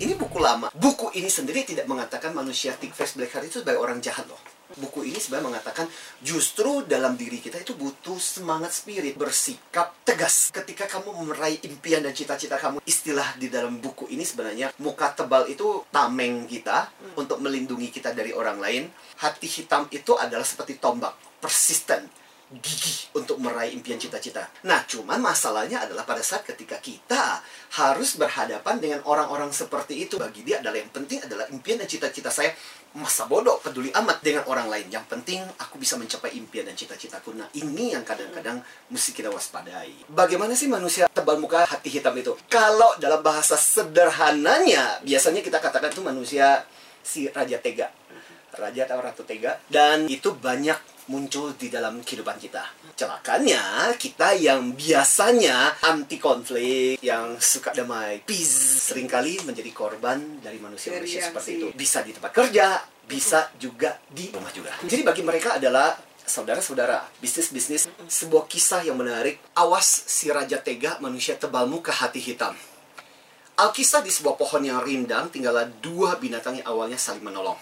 Ini buku lama. Buku ini sendiri tidak mengatakan manusia thick face black heart itu sebagai orang jahat loh. Buku ini sebenarnya mengatakan justru dalam diri kita itu butuh semangat spirit bersikap tegas ketika kamu meraih impian dan cita-cita kamu. Istilah di dalam buku ini sebenarnya muka tebal itu tameng kita untuk melindungi kita dari orang lain. Hati hitam itu adalah seperti tombak, persisten, gigih untuk meraih impian cita-cita. Nah, cuman masalahnya adalah pada saat ketika kita harus berhadapan dengan orang-orang seperti itu. Bagi dia adalah yang penting adalah impian dan cita-cita saya. Masa bodoh, peduli amat dengan orang lain. Yang penting aku bisa mencapai impian dan cita-citaku. Nah, ini yang kadang-kadang mesti kita waspadai. Bagaimana sih manusia tebal muka hati hitam itu? Kalau dalam bahasa sederhananya, biasanya kita katakan itu manusia si Raja Tega. Raja atau Ratu Tega. Dan itu banyak muncul di dalam kehidupan kita. Celakanya, kita yang biasanya anti konflik, yang suka damai, peace, sering kali menjadi korban dari manusia-manusia seperti itu. Bisa di tempat kerja, bisa juga di rumah juga. Jadi bagi mereka adalah saudara-saudara, bisnis-bisnis, sebuah kisah yang menarik. Awas si Raja Tega, manusia tebal muka hati hitam. Alkisah di sebuah pohon yang rindang, tinggallah dua binatang yang awalnya saling menolong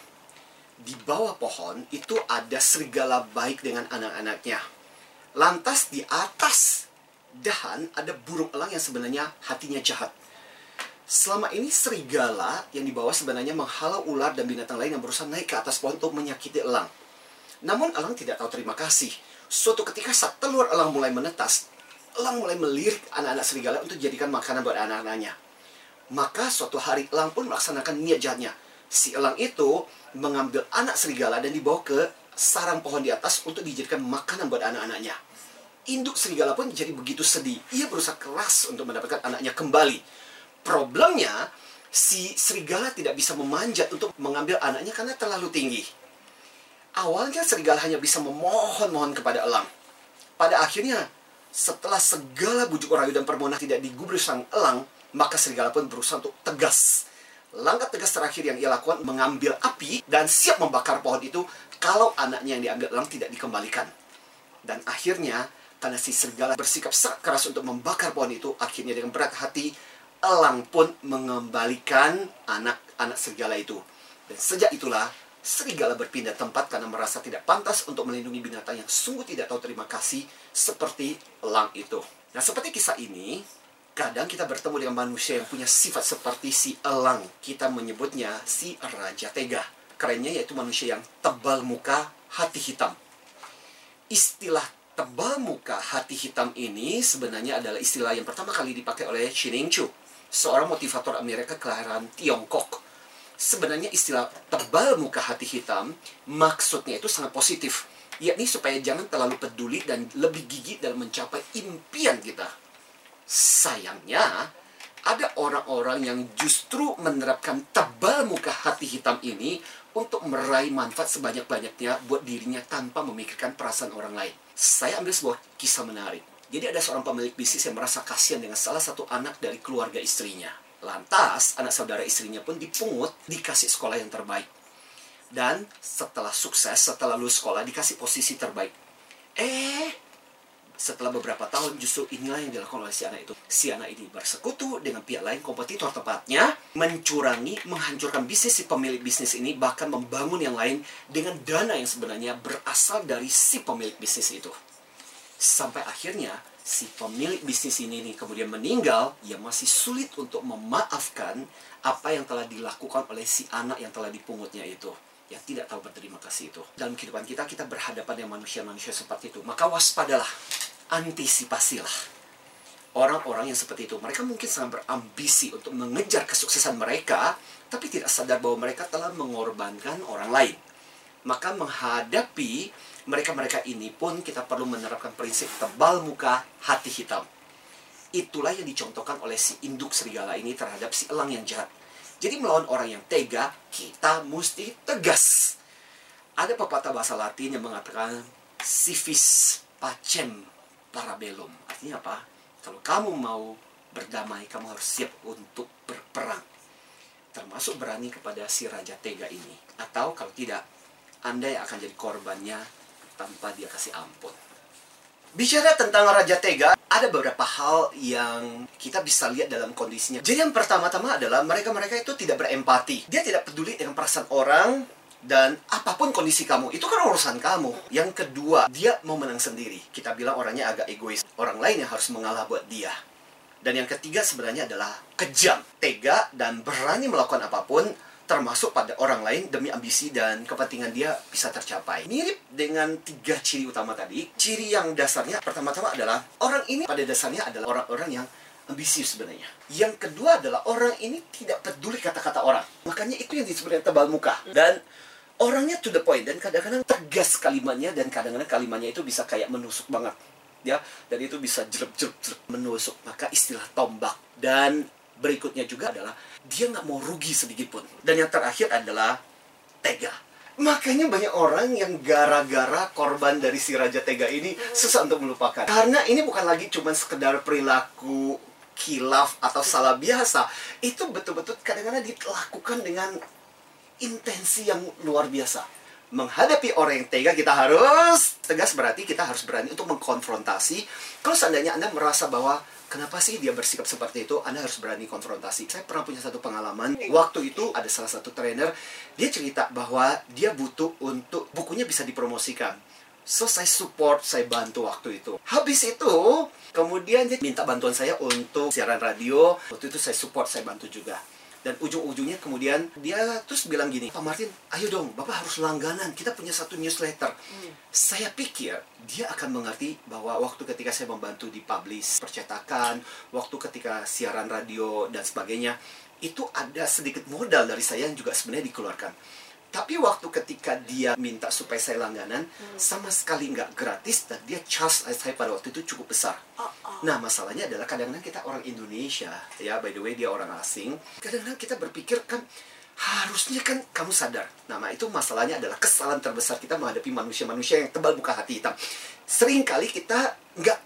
di bawah pohon itu ada serigala baik dengan anak-anaknya. Lantas di atas dahan ada burung elang yang sebenarnya hatinya jahat. Selama ini serigala yang di bawah sebenarnya menghalau ular dan binatang lain yang berusaha naik ke atas pohon untuk menyakiti elang. Namun elang tidak tahu terima kasih. Suatu ketika saat telur elang mulai menetas, elang mulai melirik anak-anak serigala untuk dijadikan makanan buat anak-anaknya. Maka suatu hari elang pun melaksanakan niat jahatnya. Si elang itu mengambil anak serigala dan dibawa ke sarang pohon di atas untuk dijadikan makanan buat anak-anaknya. Induk serigala pun jadi begitu sedih. Ia berusaha keras untuk mendapatkan anaknya kembali. Problemnya, si serigala tidak bisa memanjat untuk mengambil anaknya karena terlalu tinggi. Awalnya serigala hanya bisa memohon-mohon kepada elang. Pada akhirnya, setelah segala bujuk rayu dan permohonan tidak digubris sang elang, maka serigala pun berusaha untuk tegas Langkah tegas terakhir yang ia lakukan mengambil api dan siap membakar pohon itu kalau anaknya yang diambil elang tidak dikembalikan. Dan akhirnya, karena si serigala bersikap sangat keras untuk membakar pohon itu, akhirnya dengan berat hati, elang pun mengembalikan anak-anak serigala itu. Dan sejak itulah, serigala berpindah tempat karena merasa tidak pantas untuk melindungi binatang yang sungguh tidak tahu terima kasih seperti elang itu. Nah, seperti kisah ini, Kadang kita bertemu dengan manusia yang punya sifat seperti si elang. Kita menyebutnya si Raja Tega. Kerennya yaitu manusia yang tebal muka, hati hitam. Istilah tebal muka, hati hitam ini sebenarnya adalah istilah yang pertama kali dipakai oleh Ning Chu, seorang motivator Amerika kelahiran Tiongkok. Sebenarnya istilah tebal muka hati hitam maksudnya itu sangat positif, yakni supaya jangan terlalu peduli dan lebih gigih dalam mencapai impian kita Sayangnya, ada orang-orang yang justru menerapkan tebal muka hati hitam ini untuk meraih manfaat sebanyak-banyaknya buat dirinya tanpa memikirkan perasaan orang lain. Saya ambil sebuah kisah menarik. Jadi ada seorang pemilik bisnis yang merasa kasihan dengan salah satu anak dari keluarga istrinya. Lantas, anak saudara istrinya pun dipungut, dikasih sekolah yang terbaik. Dan setelah sukses, setelah lulus sekolah, dikasih posisi terbaik. Eh, setelah beberapa tahun justru inilah yang dilakukan oleh si anak itu. Si anak ini bersekutu dengan pihak lain kompetitor tepatnya, mencurangi, menghancurkan bisnis si pemilik bisnis ini, bahkan membangun yang lain dengan dana yang sebenarnya berasal dari si pemilik bisnis itu. Sampai akhirnya si pemilik bisnis ini nih kemudian meninggal, ia masih sulit untuk memaafkan apa yang telah dilakukan oleh si anak yang telah dipungutnya itu yang tidak tahu berterima kasih itu. Dalam kehidupan kita, kita berhadapan dengan manusia-manusia seperti itu. Maka waspadalah antisipasilah orang-orang yang seperti itu. Mereka mungkin sangat berambisi untuk mengejar kesuksesan mereka, tapi tidak sadar bahwa mereka telah mengorbankan orang lain. Maka menghadapi mereka-mereka ini pun kita perlu menerapkan prinsip tebal muka, hati hitam. Itulah yang dicontohkan oleh si induk serigala ini terhadap si elang yang jahat. Jadi melawan orang yang tega, kita mesti tegas. Ada pepatah bahasa Latin yang mengatakan civis pacem parabellum. Artinya apa? Kalau kamu mau berdamai, kamu harus siap untuk berperang. Termasuk berani kepada si Raja Tega ini. Atau kalau tidak, Anda yang akan jadi korbannya tanpa dia kasih ampun. Bicara tentang Raja Tega, ada beberapa hal yang kita bisa lihat dalam kondisinya. Jadi yang pertama-tama adalah mereka-mereka itu tidak berempati. Dia tidak peduli dengan perasaan orang dan apa pun kondisi kamu, itu kan urusan kamu. Yang kedua, dia mau menang sendiri. Kita bilang orangnya agak egois. Orang lain yang harus mengalah buat dia. Dan yang ketiga sebenarnya adalah kejam, tega, dan berani melakukan apa pun termasuk pada orang lain demi ambisi dan kepentingan dia bisa tercapai. Mirip dengan tiga ciri utama tadi. Ciri yang dasarnya pertama-tama adalah orang ini pada dasarnya adalah orang-orang yang ambisius sebenarnya. Yang kedua adalah orang ini tidak peduli kata-kata orang. Makanya itu yang disebut tebal muka. Dan orangnya to the point dan kadang-kadang tegas kalimatnya dan kadang-kadang kalimatnya itu bisa kayak menusuk banget ya dan itu bisa jeruk jeruk jeruk menusuk maka istilah tombak dan berikutnya juga adalah dia nggak mau rugi sedikit pun. Dan yang terakhir adalah tega. Makanya banyak orang yang gara-gara korban dari si Raja Tega ini susah untuk melupakan. Karena ini bukan lagi cuma sekedar perilaku kilaf atau salah biasa. Itu betul-betul kadang-kadang dilakukan dengan intensi yang luar biasa. Menghadapi orang yang tega kita harus tegas berarti kita harus berani untuk mengkonfrontasi. Kalau seandainya Anda merasa bahwa Kenapa sih dia bersikap seperti itu? Anda harus berani konfrontasi. Saya pernah punya satu pengalaman. Waktu itu ada salah satu trainer, dia cerita bahwa dia butuh untuk bukunya bisa dipromosikan. So, saya support, saya bantu waktu itu. Habis itu, kemudian dia minta bantuan saya untuk siaran radio. Waktu itu saya support, saya bantu juga dan ujung-ujungnya kemudian dia terus bilang gini Pak Martin ayo dong Bapak harus langganan. Kita punya satu newsletter. Hmm. saya pikir dia akan mengerti bahwa waktu ketika saya membantu di publish percetakan waktu ketika siaran radio dan sebagainya itu ada sedikit modal dari saya yang juga sebenarnya dikeluarkan tapi waktu ketika dia minta supaya saya langganan, hmm. sama sekali nggak gratis dan dia charge saya pada waktu itu cukup besar. Oh, oh. Nah masalahnya adalah kadang-kadang kita orang Indonesia, ya by the way dia orang asing, kadang-kadang kita berpikir kan harusnya kan kamu sadar. Nah itu masalahnya adalah kesalahan terbesar kita menghadapi manusia-manusia yang tebal buka hati hitam. Seringkali kita nggak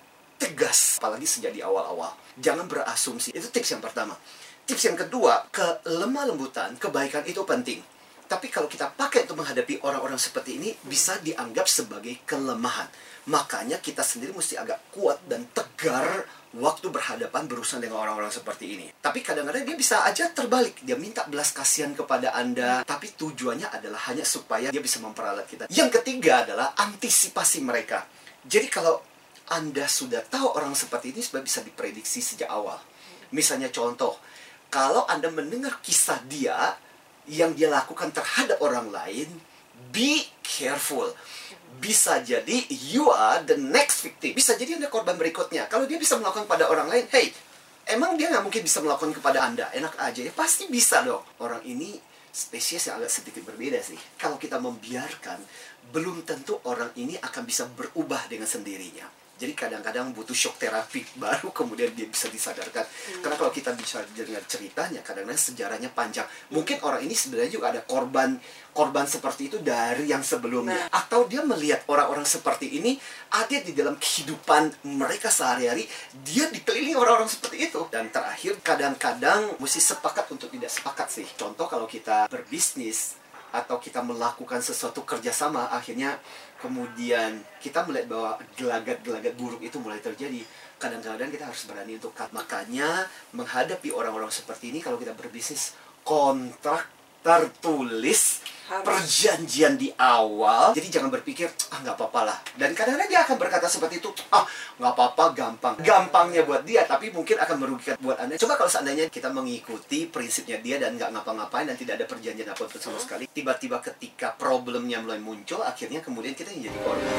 tegas, apalagi sejak di awal-awal. Jangan berasumsi. Itu tips yang pertama. Tips yang kedua, kelemah lembutan, kebaikan itu penting tapi kalau kita pakai untuk menghadapi orang-orang seperti ini, bisa dianggap sebagai kelemahan. Makanya kita sendiri mesti agak kuat dan tegar waktu berhadapan berurusan dengan orang-orang seperti ini. Tapi kadang-kadang dia bisa aja terbalik. Dia minta belas kasihan kepada Anda, tapi tujuannya adalah hanya supaya dia bisa memperalat kita. Yang ketiga adalah antisipasi mereka. Jadi kalau Anda sudah tahu orang seperti ini, sudah bisa diprediksi sejak awal. Misalnya contoh, kalau Anda mendengar kisah dia, yang dia lakukan terhadap orang lain, be careful. Bisa jadi you are the next victim. Bisa jadi anda korban berikutnya. Kalau dia bisa melakukan pada orang lain, hey, emang dia nggak mungkin bisa melakukan kepada anda? Enak aja ya, pasti bisa dong. Orang ini spesies yang agak sedikit berbeda sih. Kalau kita membiarkan, belum tentu orang ini akan bisa berubah dengan sendirinya. Jadi kadang-kadang butuh shock terapi baru kemudian dia bisa disadarkan. Hmm. Karena kalau kita bisa dengar ceritanya, kadang-kadang sejarahnya panjang. Mungkin orang ini sebenarnya juga ada korban korban seperti itu dari yang sebelumnya. Nah. Atau dia melihat orang-orang seperti ini ada di dalam kehidupan mereka sehari-hari, dia dikelilingi orang-orang seperti itu. Dan terakhir, kadang-kadang mesti sepakat untuk tidak sepakat sih. Contoh kalau kita berbisnis, atau kita melakukan sesuatu kerjasama akhirnya kemudian kita melihat bahwa gelagat-gelagat buruk itu mulai terjadi. Kadang-kadang kita harus berani untuk cut makanya menghadapi orang-orang seperti ini kalau kita berbisnis kontrak tertulis perjanjian di awal. Jadi jangan berpikir ah nggak apa-apa lah. Dan kadang-kadang dia akan berkata seperti itu ah nggak apa-apa gampang. Gampangnya buat dia tapi mungkin akan merugikan buat anda. Coba kalau seandainya kita mengikuti prinsipnya dia dan nggak ngapa-ngapain dan tidak ada perjanjian apa pun sama sekali tiba-tiba ketika problemnya mulai muncul akhirnya kemudian kita yang jadi korban